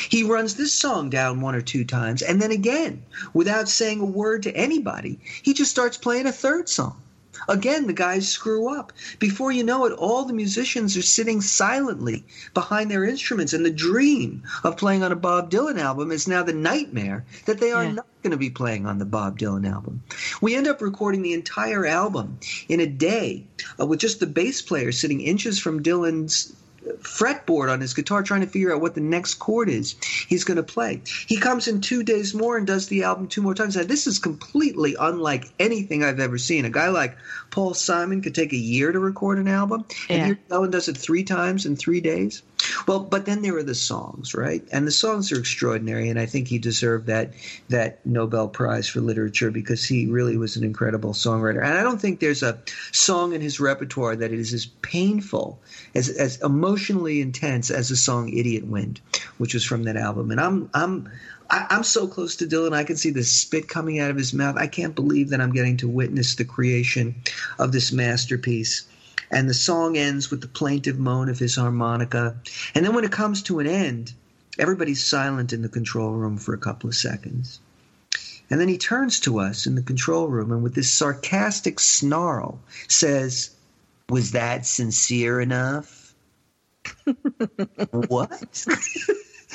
He runs this song down one or two times, and then again, without saying a word to anybody, he just starts playing a third song. Again, the guys screw up. Before you know it, all the musicians are sitting silently behind their instruments, and the dream of playing on a Bob Dylan album is now the nightmare that they are Yeah. not going to be playing on the Bob Dylan album. We end up recording the entire album in a day uh, with just the bass player sitting inches from Dylan's fretboard on his guitar trying to figure out what the next chord is he's going to play. He comes in two days more and does the album two more times. Now, this is completely unlike anything I've ever seen. A guy like Paul Simon could take a year to record an album, and Yeah. here Dylan does it three times in three days. Well, but then there are the songs, right? And the songs are extraordinary, and I think he deserved that that Nobel Prize for literature because he really was an incredible songwriter. And I don't think there's a song in his repertoire that is as painful, as as emotionally intense as the song "Idiot Wind," which was from that album. And I'm I'm I, I'm so close to Dylan, I can see the spit coming out of his mouth. I can't believe that I'm getting to witness the creation of this masterpiece. And the song ends with the plaintive moan of his harmonica. And then when it comes to an end, everybody's silent in the control room for a couple of seconds. And then he turns to us in the control room and with this sarcastic snarl says, Was that sincere enough? what?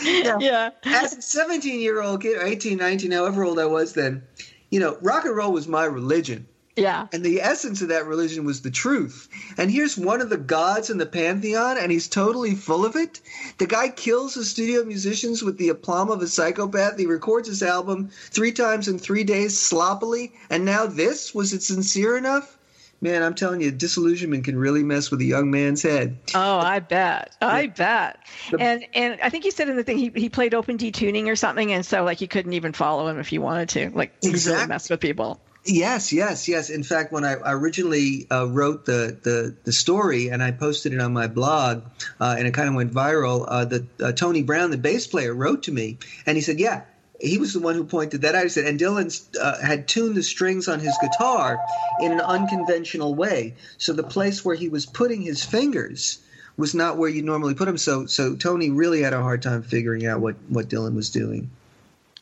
yeah. Yeah. As a 17 year old kid, or 18, 19, however old I was then, you know, rock and roll was my religion. Yeah. And the essence of that religion was the truth. And here's one of the gods in the pantheon, and he's totally full of it. The guy kills his studio musicians with the aplomb of a psychopath. He records his album three times in three days sloppily. And now this? Was it sincere enough? Man, I'm telling you, disillusionment can really mess with a young man's head. Oh, I bet. I bet. And and I think he said in the thing he he played open detuning or something, and so like you couldn't even follow him if you wanted to. Like he really Exactly. messed with people. Yes, yes, yes. In fact, when I originally uh, wrote the, the the story and I posted it on my blog, uh, and it kind of went viral, uh, the uh, Tony Brown, the bass player, wrote to me and he said, "Yeah." He was the one who pointed that out. He said, and Dylan uh, had tuned the strings on his guitar in an unconventional way. So the place where he was putting his fingers was not where you normally put them. So, so Tony really had a hard time figuring out what, what Dylan was doing.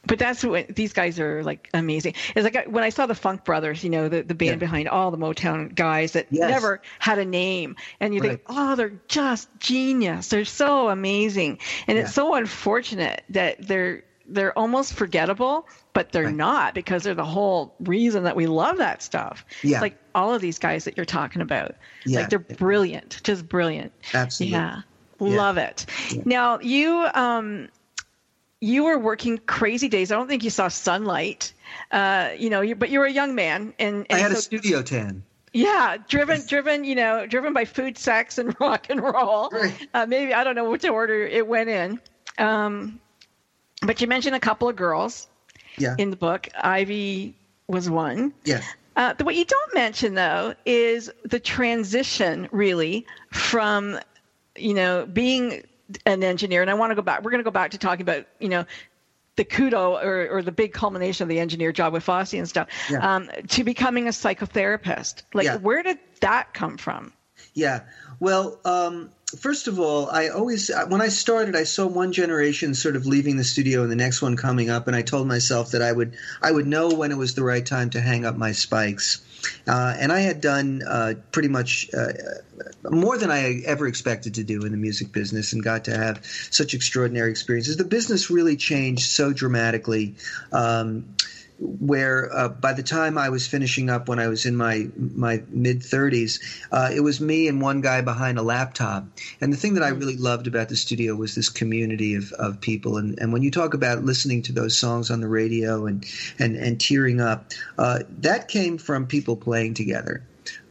But that's what these guys are like amazing. It's like I- when I saw the Funk Brothers, you know, the, the band Yeah. behind all the Motown guys that Yes. never had a name. And you think, oh, they're just genius. They're so amazing. And Yeah. it's so unfortunate that they're they're almost forgettable, but they're Right. not because they're the whole reason that we love that stuff. Yeah. Like all of these guys that you're talking about. Yeah. Like they're brilliant, just brilliant. Absolutely. Yeah. Yeah. Love it. Now you um you were working crazy days. I don't think you saw sunlight. Uh, you know, you, but you were a young man, and, and I had a studio tan. yeah, driven, driven, you know, driven by food, sex, and rock and roll. Right. Uh, maybe I don't know which order it went in. Um, but you mentioned a couple of girls Yeah. in the book. Ivy was one. yes. Uh, the, what you don't mention though is the transition really from, you know, being an engineer. And I want to go back. We're going to go back to talking about, you know, the kudo or, or the big culmination of the engineer job with Fosse and stuff, Yeah. um, to becoming a psychotherapist. Like, Yeah. where did that come from? Yeah. Well, um, first of all, I always when I started, I saw one generation sort of leaving the studio and the next one coming up, and I told myself that I would I would know when it was the right time to hang up my spikes. Uh, and I had done uh, pretty much uh, more than I ever expected to do in the music business, and got to have such extraordinary experiences. The business really changed so dramatically. Um, where uh, by the time I was finishing up when I was in my my mid 30s, uh, it was me and one guy behind a laptop. And the thing that I mm. really loved about the studio was this community of, of people. And, and when you talk about listening to those songs on the radio and and, and tearing up, uh, that came from people playing together.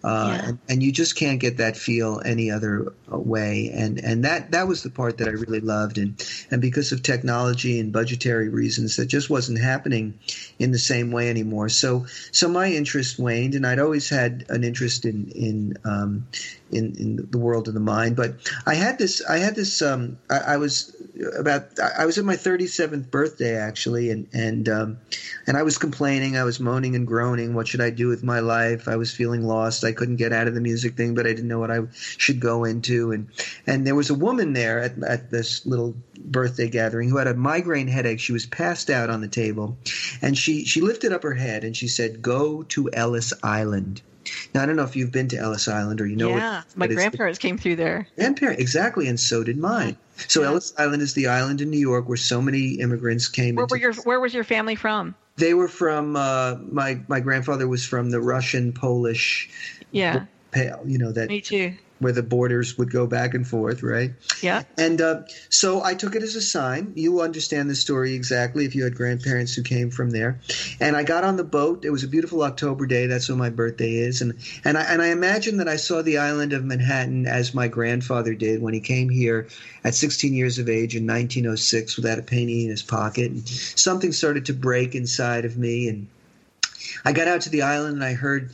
Uh, yeah. and, and, you just can't get that feel any other uh, way. And and that that was the part that I really loved. And and because of technology and budgetary reasons, that just wasn't happening in the same way anymore. So so my interest waned, and I'd always had an interest in in um, in, in the world of the mind. But I had this I had this um, I, I was about I was at my 37th birthday actually, and and um, and I was complaining, I was moaning and groaning. What should I do with my life? I was feeling lost. I couldn't get out of the music thing, but I didn't know what I should go into. And and there was a woman there at, at this little birthday gathering who had a migraine headache. She was passed out on the table, and she she lifted up her head and she said, "Go to Ellis Island." Now I don't know if you've been to Ellis Island or you know. Yeah, what, my grandparents came through there. Grandparents, exactly, and so did mine. So yeah. Ellis Island is the island in New York where so many immigrants came. Where were your Where was your family from? They were from. Uh, my my grandfather was from the Russian Polish. Yeah. Pale, you know that. Me too where the borders would go back and forth, right? Yeah. And uh, so I took it as a sign. You understand the story exactly if you had grandparents who came from there. And I got on the boat. It was a beautiful October day. That's when my birthday is. And and I and I imagine that I saw the island of Manhattan as my grandfather did when he came here at 16 years of age in 1906 without a penny in his pocket. And something started to break inside of me and I got out to the island and I heard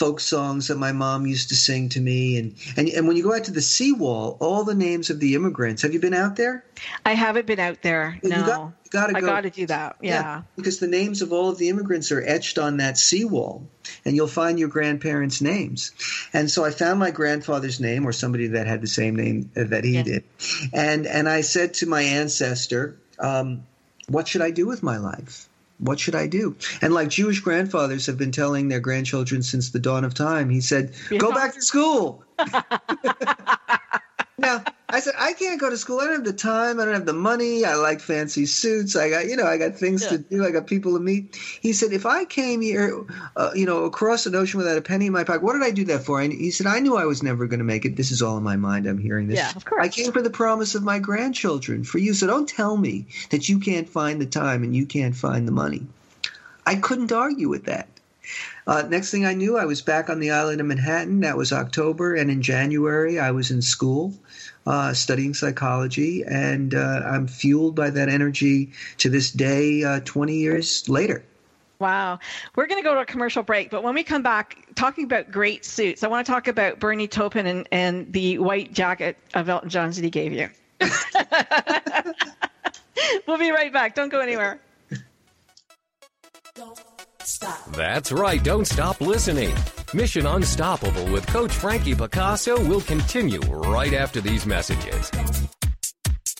folk songs that my mom used to sing to me. And, and, and when you go out to the seawall, all the names of the immigrants. Have you been out there? I haven't been out there. No. You got, you gotta go. I got to do that. Yeah. yeah. Because the names of all of the immigrants are etched on that seawall, and you'll find your grandparents' names. And so I found my grandfather's name, or somebody that had the same name that he yeah. did. And, and I said to my ancestor, um, What should I do with my life? What should I do? And like Jewish grandfathers have been telling their grandchildren since the dawn of time, he said, go back to school. now, I said, I can't go to school. I don't have the time. I don't have the money. I like fancy suits. I got, you know, I got things yeah. to do. I got people to meet. He said, if I came here, uh, you know, across an ocean without a penny in my pocket, what did I do that for? And he said, I knew I was never going to make it. This is all in my mind. I'm hearing this. Yeah, of course. I came for the promise of my grandchildren, for you. So don't tell me that you can't find the time and you can't find the money. I couldn't argue with that. Uh, next thing I knew, I was back on the island of Manhattan. That was October, and in January, I was in school uh, studying psychology, and uh, I'm fueled by that energy to this day, uh, 20 years later. Wow. We're going to go to a commercial break, but when we come back, talking about great suits, I want to talk about Bernie Taupin and, and the white jacket of Elton John's that he gave you. we'll be right back. Don't go anywhere. That's right. Don't stop listening. Mission Unstoppable with Coach Frankie Picasso will continue right after these messages.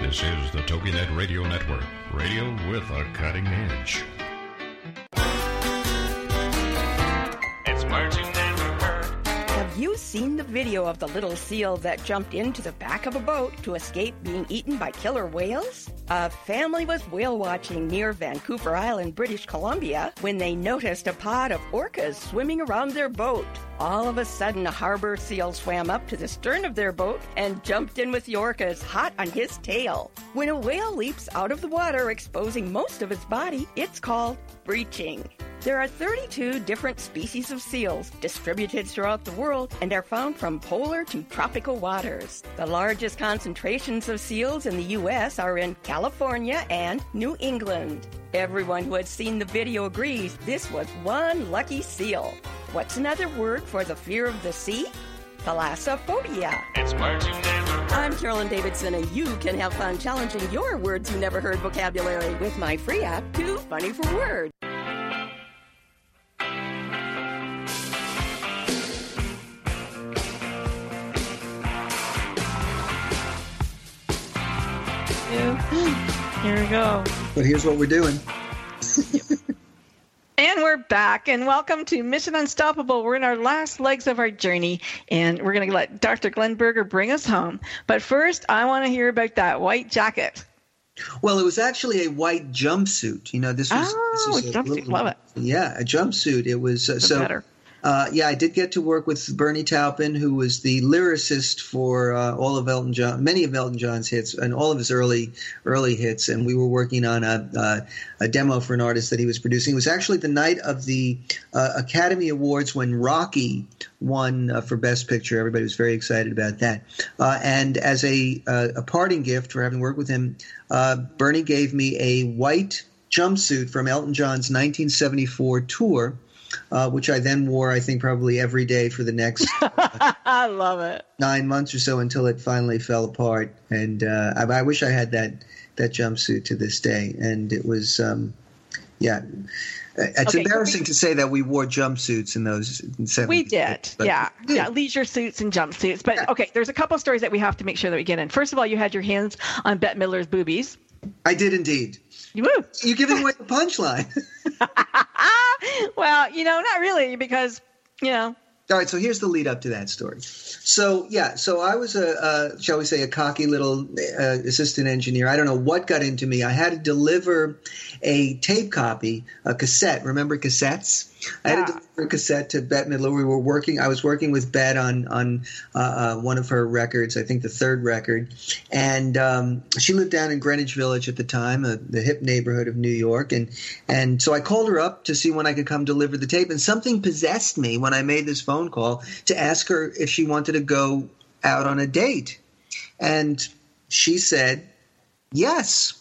This is the TogiNet Radio Network, radio with a cutting edge. It's Marching Network. Have you seen the video of the little seal that jumped into the back of a boat to escape being eaten by killer whales? A family was whale watching near Vancouver Island, British Columbia, when they noticed a pod of orcas swimming around their boat. All of a sudden, a harbor seal swam up to the stern of their boat and jumped in with the orcas hot on his tail. When a whale leaps out of the water, exposing most of its body, it's called breaching. There are 32 different species of seals distributed throughout the world and are found from polar to tropical waters. The largest concentrations of seals in the U.S. are in California and New England. Everyone who has seen the video agrees this was one lucky seal. What's another word for the fear of the sea? Thalassophobia. It's words you never I'm Carolyn Davidson, and you can have fun challenging your words you never heard vocabulary with my free app, Too Funny for Here we go. But here's what we're doing. And we're back, and welcome to Mission Unstoppable. We're in our last legs of our journey, and we're going to let Dr. Glenn Berger bring us home. But first, I want to hear about that white jacket. Well, it was actually a white jumpsuit. You know, this was, oh, this was jumpsuit. little- Love it. Yeah, a jumpsuit. It was uh, so. better. Uh, yeah, I did get to work with Bernie Taupin, who was the lyricist for uh, all of Elton John, many of Elton John's hits, and all of his early early hits. And we were working on a uh, a demo for an artist that he was producing. It was actually the night of the uh, Academy Awards when Rocky won uh, for Best Picture. Everybody was very excited about that. Uh, and as a a parting gift for having worked with him, Bernie gave me a white jumpsuit from Elton John's 1974 tour uh, which I then wore, I think, probably every day for the next I love it. nine months or so until it finally fell apart. And uh, I, I wish I had that that jumpsuit to this day. And it was, um, yeah, it's Okay, embarrassing to say that we wore jumpsuits in those. In We did. but- yeah. Yeah. Leisure suits and jumpsuits. But okay, there's a couple stories that we have to make sure that we get in. First of all, you had your hands on Bette Midler's boobies. I did indeed. You. You're giving away the punchline. well, you know, not really, because, you know, All right, so here's the lead up to that story. So yeah, so I was a, uh, shall we say, a cocky little uh, assistant engineer. I don't know what got into me. I had to deliver a tape copy, a cassette. Remember cassettes? I had to deliver a cassette to Bette Midler. We were working. I was working with Bette on on uh, uh, one of her records. I think the third record, and um, she lived down in Greenwich Village at the time, uh, the hip neighborhood of New York. And and so I called her up to see when I could come deliver the tape. And something possessed me when I made this phone call to ask her if she wanted to go out on a date, and she said yes.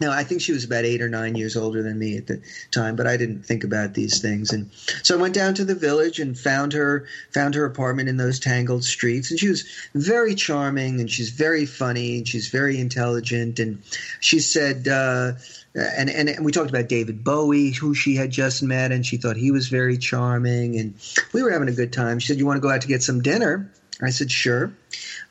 Now, I think she was about eight or nine years older than me at the time, but I didn't think about these things. And so I went down to the village and found her, found her apartment in those tangled streets. And she was very charming and she's very funny and she's very intelligent. And she said, uh, and, and, and we talked about David Bowie, who she had just met, and she thought he was very charming. And we were having a good time. She said, You want to go out to get some dinner? I said, Sure.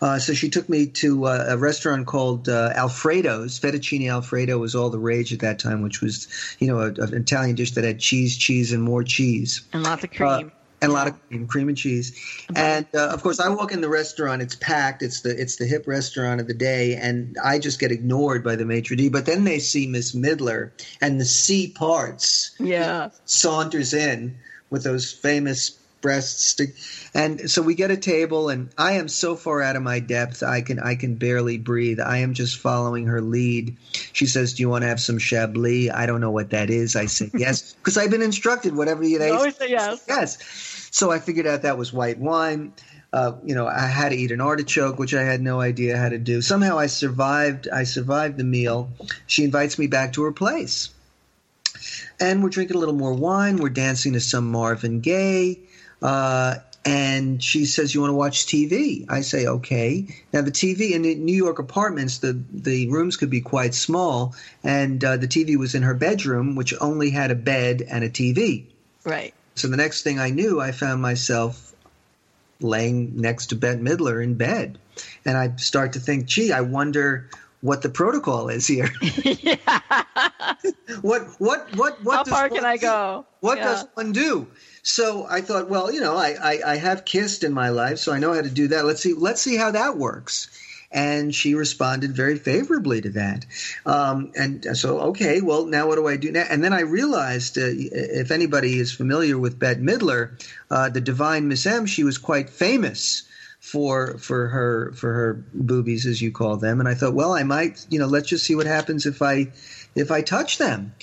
Uh, so she took me to uh, a restaurant called uh, Alfredo's. Fettuccine Alfredo was all the rage at that time, which was, you know, a, an Italian dish that had cheese, cheese, and more cheese. and lots of cream. and a lot of cream, cream and cheese. And uh, of course, I walk in the restaurant; it's packed. It's the it's the hip restaurant of the day, and I just get ignored by the maitre d'. But then they see Miss Midler, and the C parts yeah. saunters in with those famous breasts stick and so we get a table and i am so far out of my depth i can i can barely breathe i am just following her lead she says do you want to have some chablis i don't know what that is i say yes because i've been instructed whatever you You always say yes. yes so i figured out that was white wine uh, you know, I had to eat an artichoke, which I had no idea how to do. Somehow, I survived. I survived the meal. She invites me back to her place, and we're drinking a little more wine. We're dancing to some Marvin Gaye. Uh, and she says, "You want to watch TV?" I say, "Okay." Now the TV in the New York apartments, the the rooms could be quite small, and uh, the TV was in her bedroom, which only had a bed and a TV. Right. So the next thing I knew, I found myself laying next to Bette Midler in bed, and I start to think, "Gee, I wonder." what the protocol is here. what what what what How far can I go? What yeah. does one do? So I thought, well, you know, I, I, I have kissed in my life, so I know how to do that. Let's see let's see how that works and she responded very favorably to that. Um, and so, okay, well, now what do I do now? And then I realized, uh, if anybody is familiar with Bette Midler, uh, the Divine Miss M, she was quite famous for for her for her boobies as you call them and i thought well i might you know let's just see what happens if i if i touch them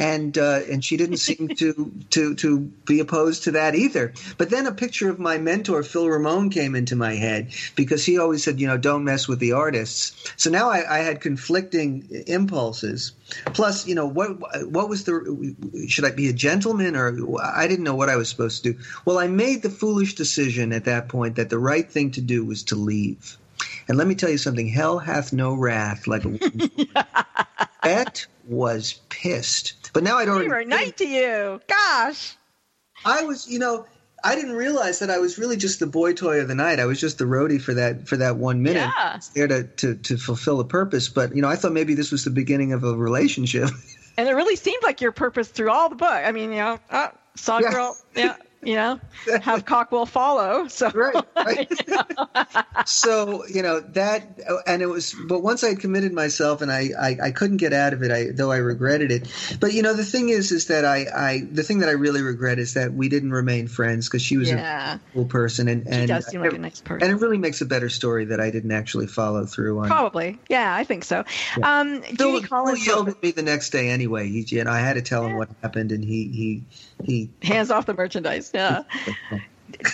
and uh, and she didn't seem to to to be opposed to that either. But then a picture of my mentor Phil Ramone came into my head because he always said, you know, don't mess with the artists. So now I, I had conflicting impulses. Plus, you know, what what was the should I be a gentleman or I didn't know what I was supposed to do. Well, I made the foolish decision at that point that the right thing to do was to leave. And let me tell you something: hell hath no wrath like a that was pissed. But now I don't. We were nice to you. Gosh. I was, you know, I didn't realize that I was really just the boy toy of the night. I was just the roadie for that for that one minute, yeah. there to, to to fulfill a purpose. But you know, I thought maybe this was the beginning of a relationship. And it really seemed like your purpose through all the book. I mean, you know, uh, saw yeah. girl, yeah, you know, have cock will follow. So right, right. so you know that, and it was. But once I had committed myself, and I, I, I couldn't get out of it. I though I regretted it. But you know, the thing is, is that I, I the thing that I really regret is that we didn't remain friends because she was yeah. a cool person, and and she does seem like a nice person, and it really makes a better story that I didn't actually follow through on. Probably, yeah, I think so. Yeah. Um, Phil, Collins Phil yelled at me the next day anyway. He, and I had to tell him what happened, and he he hands off the merchandise. Yeah.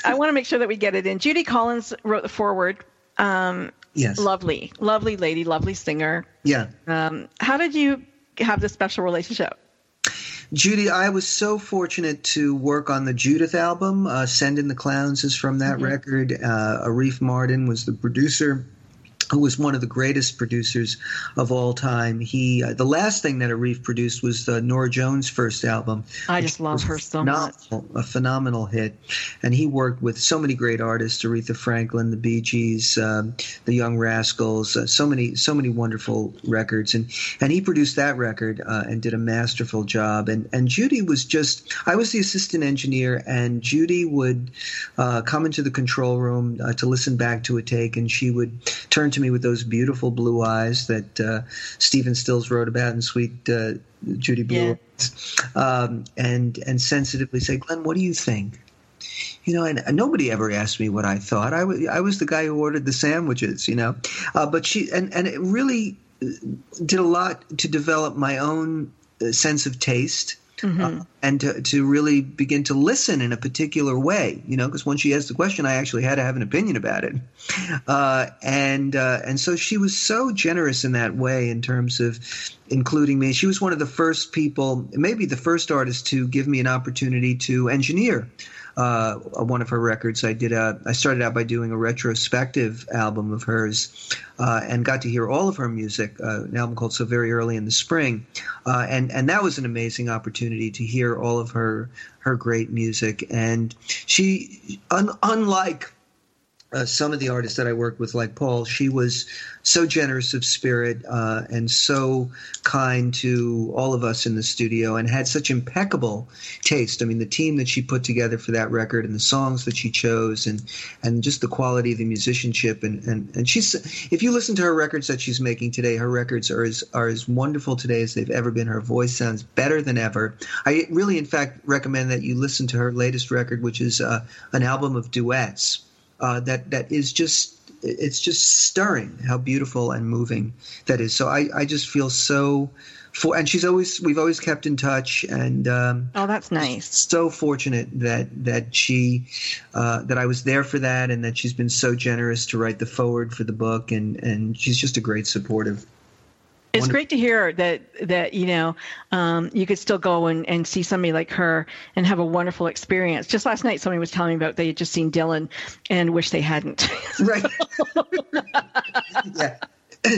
I want to make sure that we get it in. Judy Collins wrote the foreword. Um, yes. Lovely, lovely lady, lovely singer. Yeah. Um, how did you have this special relationship? Judy, I was so fortunate to work on the Judith album. Uh, Send in the Clowns is from that mm-hmm. record. Uh, Arif Mardin was the producer who was one of the greatest producers of all time. He uh, the last thing that Arif produced was uh, Norah Jones' first album. I just love her so much. A phenomenal hit, and he worked with so many great artists: Aretha Franklin, the Bee Gees, um, the Young Rascals. Uh, so many, so many wonderful records, and and he produced that record uh, and did a masterful job. And and Judy was just I was the assistant engineer, and Judy would uh, come into the control room uh, to listen back to a take, and she would turn to me with those beautiful blue eyes that uh, Stephen Stills wrote about in Sweet uh, Judy Blue yeah. Eyes, um, and and sensitively say, Glenn, what do you think? You know, and, and, nobody ever asked me what I thought. I was I was the guy who ordered the sandwiches, you know. Uh, but she and and it really uh, did a lot to develop my own uh, sense of taste Mm-hmm. Uh, and to, to really begin to listen in a particular way, you know, because when she asked the question, I actually had to have an opinion about it. Uh, and uh, and so she was so generous in that way in terms of including me. She was one of the first people, maybe the first artist, to give me an opportunity to engineer uh, one of her records. I did a. I started out by doing a retrospective album of hers, uh, and got to hear all of her music. Uh, an album called "So Very Early in the Spring," uh, and and that was an amazing opportunity to hear all of her her great music. And she, un, unlike uh, some of the artists that I worked with, like Paul, she was so generous of spirit uh, and so kind to all of us in the studio and had such impeccable taste. I mean, the team that she put together for that record and the songs that she chose and, and just the quality of the musicianship. And, and, and she's, if you listen to her records that she's making today, her records are as, are as wonderful today as they've ever been. Her voice sounds better than ever. I really, in fact, recommend that you listen to her latest record, which is uh, an album of duets uh, that that is just it's just stirring how beautiful and moving that is. So I, I just feel so for and she's always we've always kept in touch and um, oh that's nice. So fortunate that that she uh, that I was there for that and that she's been so generous to write the forward for the book and and she's just a great supportive it's great to hear that that you know um, you could still go and, and see somebody like her and have a wonderful experience. Just last night, somebody was telling me about they had just seen Dylan and wish they hadn't. right. yeah.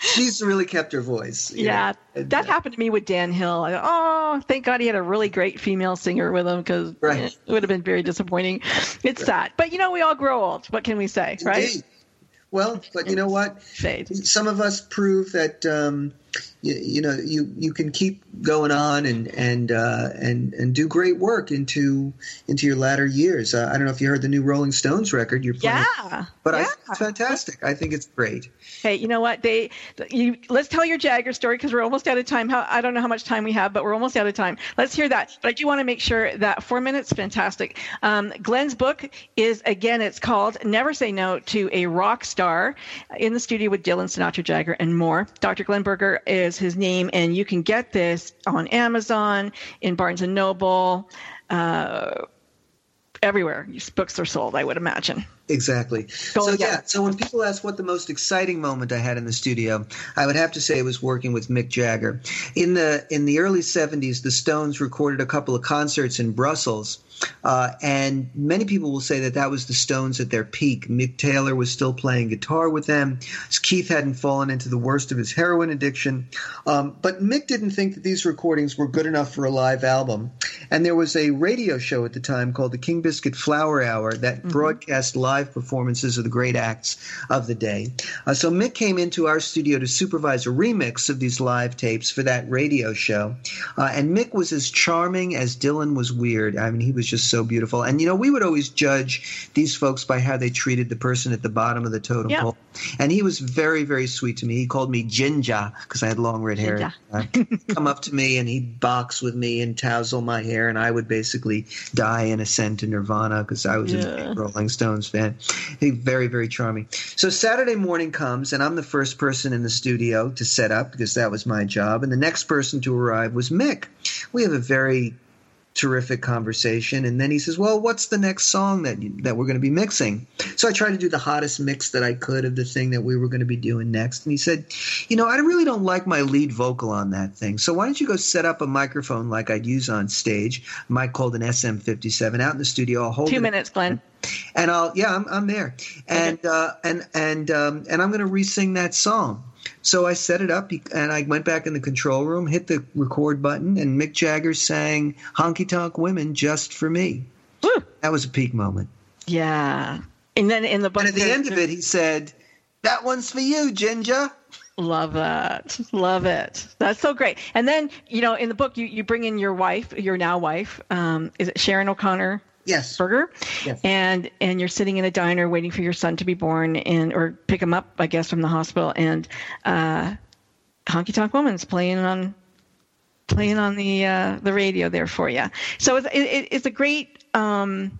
She's really kept her voice. Yeah, know? that happened to me with Dan Hill. I, oh, thank God he had a really great female singer with him because right. it would have been very disappointing. It's right. sad, but you know we all grow old. What can we say, Indeed. right? Well, but you know what? Fade. Some of us prove that um, you, you, know you you can keep going on and and uh, and and do great work into into your latter years. Uh, I don't know if you heard the new Rolling Stones record. You're playing, yeah, but yeah. I, it's fantastic. I think it's great. Hey, you know what? They, you, let's tell your Jagger story because we're almost out of time. How, I don't know how much time we have, but we're almost out of time. Let's hear that. But I do want to make sure that four minutes, fantastic. Um, Glenn's book is again, it's called "Never Say No to a Rock Star." In the studio with Dylan Sinatra, Jagger, and more. Dr. Glenn Berger is his name, and you can get this on Amazon, in Barnes and Noble. Uh, everywhere books are sold, I would imagine. Exactly. Go so yeah, so when people ask what the most exciting moment I had in the studio, I would have to say it was working with Mick Jagger. In the in the early 70s, the Stones recorded a couple of concerts in Brussels. Uh, and many people will say that that was the Stones at their peak. Mick Taylor was still playing guitar with them. Keith hadn't fallen into the worst of his heroin addiction. Um, but Mick didn't think that these recordings were good enough for a live album. And there was a radio show at the time called the King Biscuit Flower Hour that mm-hmm. broadcast live performances of the great acts of the day. Uh, so Mick came into our studio to supervise a remix of these live tapes for that radio show. Uh, and Mick was as charming as Dylan was weird. I mean, he was just so beautiful. And you know, we would always judge these folks by how they treated the person at the bottom of the totem pole. And he was very, very sweet to me. He called me Ginger because I had long red hair. Uh, come up to me and he'd box with me and tousle my hair, and I would basically die in ascent to Nirvana because I was yeah. a Rolling Stones fan. He very, very charming. So Saturday morning comes, and I'm the first person in the studio to set up because that was my job. And the next person to arrive was Mick. We have a very terrific conversation. And then he says, "Well, what's the next song that that we're going to be mixing?" So I tried to do the hottest mix that I could of the thing that we were going to be doing next. And he said, "You know, I really don't like my lead vocal on that thing. So why don't you go set up a microphone like I'd use on stage, mic called an SM57, out in the studio. I'll hold two minutes, Glenn." And I'll yeah, I'm, I'm there, and okay. uh, and and um, and I'm going to re-sing that song. So I set it up and I went back in the control room, hit the record button, and Mick Jagger sang Honky Tonk Women just for me. Woo. That was a peak moment. Yeah. And then in the book. And at the end of it, he said, That one's for you, Ginger. Love that. Love it. That's so great. And then, you know, in the book, you, you bring in your wife, your now wife. Um, is it Sharon O'Connor? Yes. burger. Yes. And and you're sitting in a diner waiting for your son to be born and or pick him up, I guess, from the hospital and uh Honky Tonk Woman's playing on playing on the uh, the radio there for you. So it's it, it's a great um,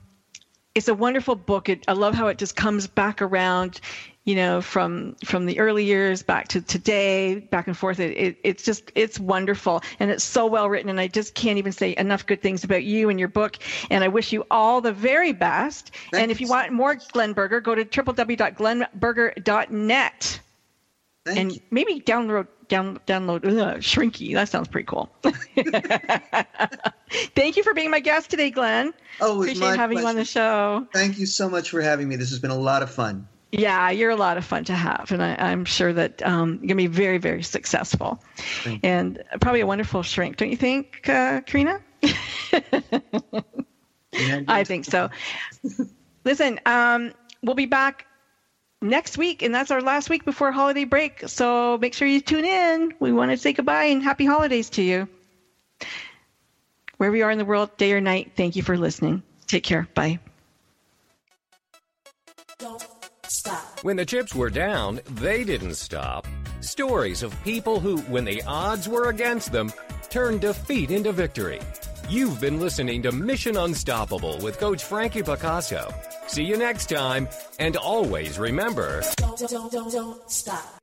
it's a wonderful book. It, I love how it just comes back around you know, from from the early years back to today, back and forth. It, it, it's just it's wonderful and it's so well written. And I just can't even say enough good things about you and your book. And I wish you all the very best. Thanks. And if you want more Glenn Berger, go to www.glennberger.net Thank and you. maybe download down download ugh, Shrinky. That sounds pretty cool. Thank you for being my guest today, Glenn. Oh, it was Appreciate having you on the show. Thank you so much for having me. This has been a lot of fun. Yeah, you're a lot of fun to have, and I, I'm sure that um, you're gonna be very, very successful, and probably a wonderful shrink, don't you think, uh, Karina? I think so. Listen, um, we'll be back next week, and that's our last week before holiday break. So make sure you tune in. We want to say goodbye and happy holidays to you. Wherever you are in the world, day or night, thank you for listening. Take care. Bye. When the chips were down, they didn't stop. Stories of people who, when the odds were against them, turned defeat into victory. You've been listening to Mission Unstoppable with Coach Frankie Picasso. See you next time, and always remember Don't, don't, don't, don't stop.